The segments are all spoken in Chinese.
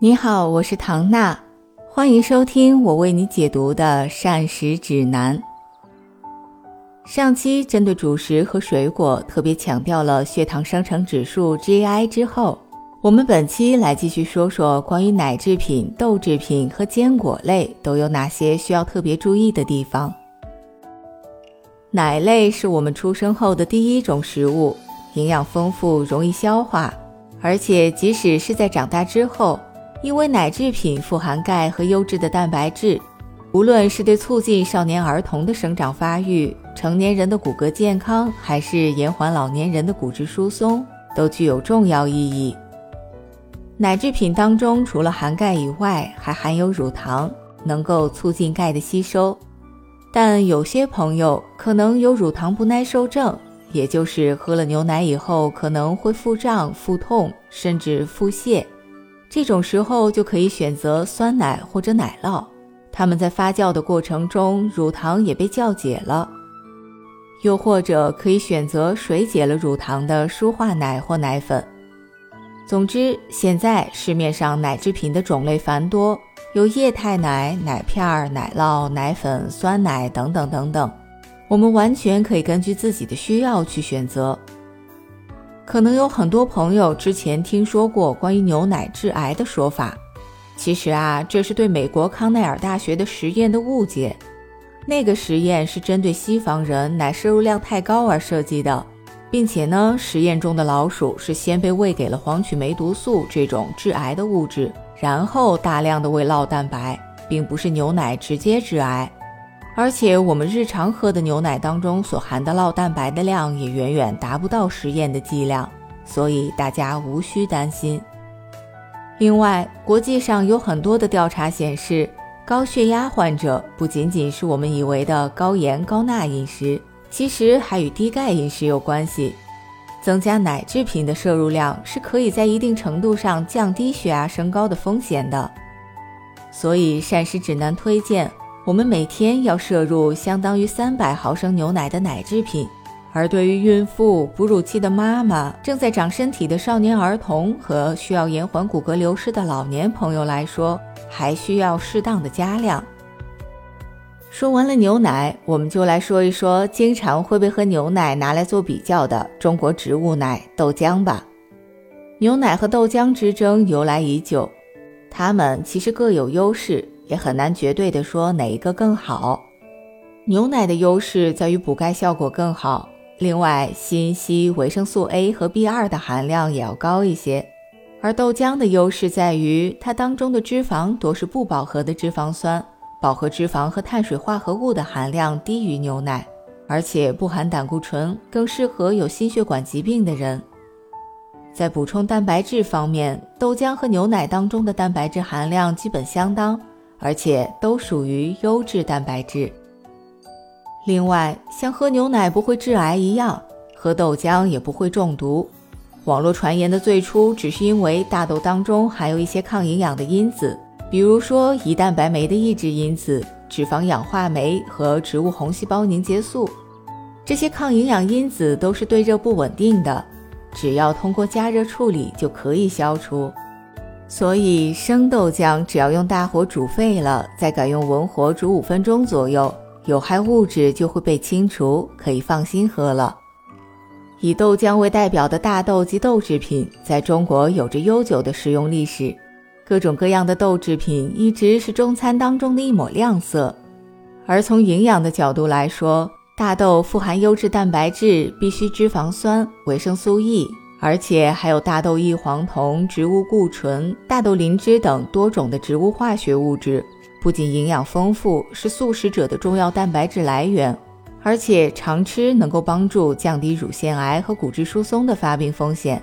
你好，我是唐娜，欢迎收听我为你解读的膳食指南。上期针对主食和水果特别强调了血糖生成指数 GI 之后，我们本期来继续说说关于奶制品、豆制品和坚果类都有哪些需要特别注意的地方。奶类是我们出生后的第一种食物，营养丰富，容易消化，而且即使是在长大之后。因为奶制品富含钙和优质的蛋白质，无论是对促进少年儿童的生长发育、成年人的骨骼健康，还是延缓老年人的骨质疏松，都具有重要意义。奶制品当中除了含钙以外，还含有乳糖，能够促进钙的吸收。但有些朋友可能有乳糖不耐受症，也就是喝了牛奶以后可能会腹胀、腹痛，甚至腹泻。这种时候就可以选择酸奶或者奶酪，它们在发酵的过程中，乳糖也被酵解了。又或者可以选择水解了乳糖的舒化奶或奶粉。总之，现在市面上奶制品的种类繁多，有液态奶、奶片、奶酪、奶粉、酸奶等等等等，我们完全可以根据自己的需要去选择。可能有很多朋友之前听说过关于牛奶致癌的说法，其实啊，这是对美国康奈尔大学的实验的误解。那个实验是针对西方人奶摄入量太高而设计的，并且呢，实验中的老鼠是先被喂给了黄曲霉毒素这种致癌的物质，然后大量的喂酪蛋白，并不是牛奶直接致癌。而且我们日常喝的牛奶当中所含的酪蛋白的量也远远达不到实验的剂量，所以大家无需担心。另外，国际上有很多的调查显示，高血压患者不仅仅是我们以为的高盐高钠饮食，其实还与低钙饮食有关系。增加奶制品的摄入量是可以在一定程度上降低血压升高的风险的，所以膳食指南推荐。我们每天要摄入相当于三百毫升牛奶的奶制品，而对于孕妇、哺乳期的妈妈、正在长身体的少年儿童和需要延缓骨骼流失的老年朋友来说，还需要适当的加量。说完了牛奶，我们就来说一说经常会被和牛奶拿来做比较的中国植物奶豆浆吧。牛奶和豆浆之争由来已久，它们其实各有优势。也很难绝对的说哪一个更好。牛奶的优势在于补钙效果更好，另外锌、硒、维生素 A 和 B 二的含量也要高一些。而豆浆的优势在于它当中的脂肪多是不饱和的脂肪酸，饱和脂肪和碳水化合物的含量低于牛奶，而且不含胆固醇，更适合有心血管疾病的人。在补充蛋白质方面，豆浆和牛奶当中的蛋白质含量基本相当。而且都属于优质蛋白质。另外，像喝牛奶不会致癌一样，喝豆浆也不会中毒。网络传言的最初只是因为大豆当中含有一些抗营养的因子，比如说胰蛋白酶的抑制因子、脂肪氧化酶和植物红细胞凝结素。这些抗营养因子都是对热不稳定的，只要通过加热处理就可以消除。所以生豆浆只要用大火煮沸了，再改用文火煮五分钟左右，有害物质就会被清除，可以放心喝了。以豆浆为代表的大豆及豆制品，在中国有着悠久的食用历史。各种各样的豆制品一直是中餐当中的一抹亮色。而从营养的角度来说，大豆富含优质蛋白质、必需脂肪酸、维生素 E。而且还有大豆异黄酮、植物固醇、大豆磷脂等多种的植物化学物质，不仅营养丰富，是素食者的重要蛋白质来源，而且常吃能够帮助降低乳腺癌和骨质疏松的发病风险。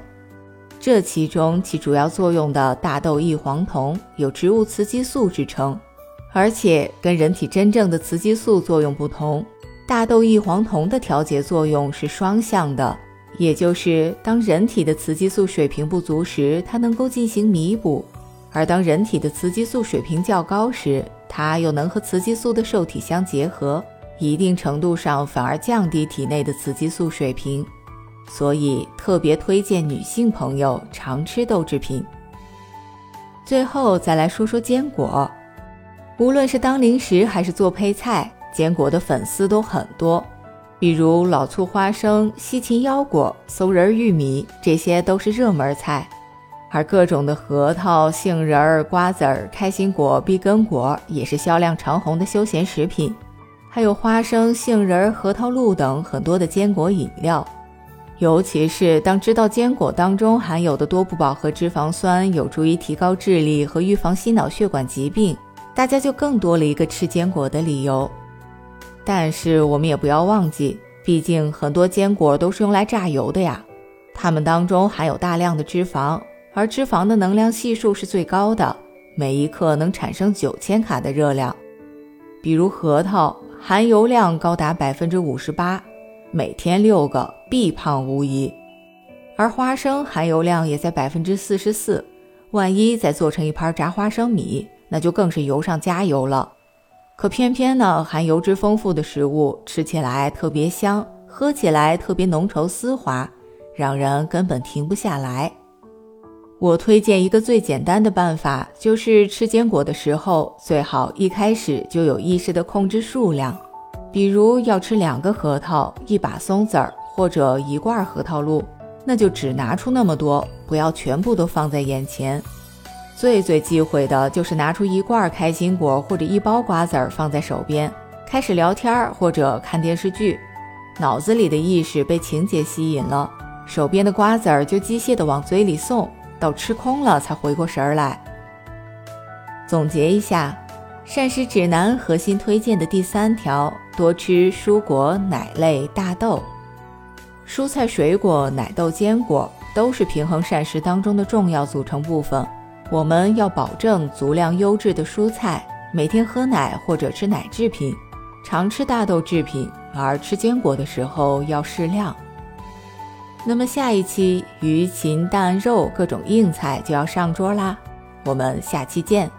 这其中起主要作用的大豆异黄酮有植物雌激素之称，而且跟人体真正的雌激素作用不同，大豆异黄酮的调节作用是双向的。也就是当人体的雌激素水平不足时，它能够进行弥补；而当人体的雌激素水平较高时，它又能和雌激素的受体相结合，一定程度上反而降低体内的雌激素水平。所以特别推荐女性朋友常吃豆制品。最后再来说说坚果，无论是当零食还是做配菜，坚果的粉丝都很多。比如老醋花生、西芹腰果、松仁玉米，这些都是热门菜。而各种的核桃、杏仁、瓜子、开心果、碧根果也是销量长虹的休闲食品。还有花生、杏仁、核桃露等很多的坚果饮料。尤其是当知道坚果当中含有的多不饱和脂肪酸有助于提高智力和预防心脑血管疾病，大家就更多了一个吃坚果的理由。但是我们也不要忘记，毕竟很多坚果都是用来榨油的呀，它们当中含有大量的脂肪，而脂肪的能量系数是最高的，每一克能产生九千卡的热量。比如核桃，含油量高达百分之五十八，每天六个必胖无疑。而花生含油量也在百分之四十四，万一再做成一盘炸花生米，那就更是油上加油了。可偏偏呢，含油脂丰富的食物吃起来特别香，喝起来特别浓稠丝滑，让人根本停不下来。我推荐一个最简单的办法，就是吃坚果的时候，最好一开始就有意识的控制数量，比如要吃两个核桃、一把松子儿或者一罐核桃露，那就只拿出那么多，不要全部都放在眼前。最最忌讳的就是拿出一罐开心果或者一包瓜子儿放在手边，开始聊天或者看电视剧，脑子里的意识被情节吸引了，手边的瓜子儿就机械地往嘴里送，到吃空了才回过神儿来。总结一下，膳食指南核心推荐的第三条：多吃蔬果、奶类、大豆、蔬菜、水果、奶豆、坚果，都是平衡膳食当中的重要组成部分。我们要保证足量优质的蔬菜，每天喝奶或者吃奶制品，常吃大豆制品，而吃坚果的时候要适量。那么下一期鱼禽蛋肉各种硬菜就要上桌啦，我们下期见。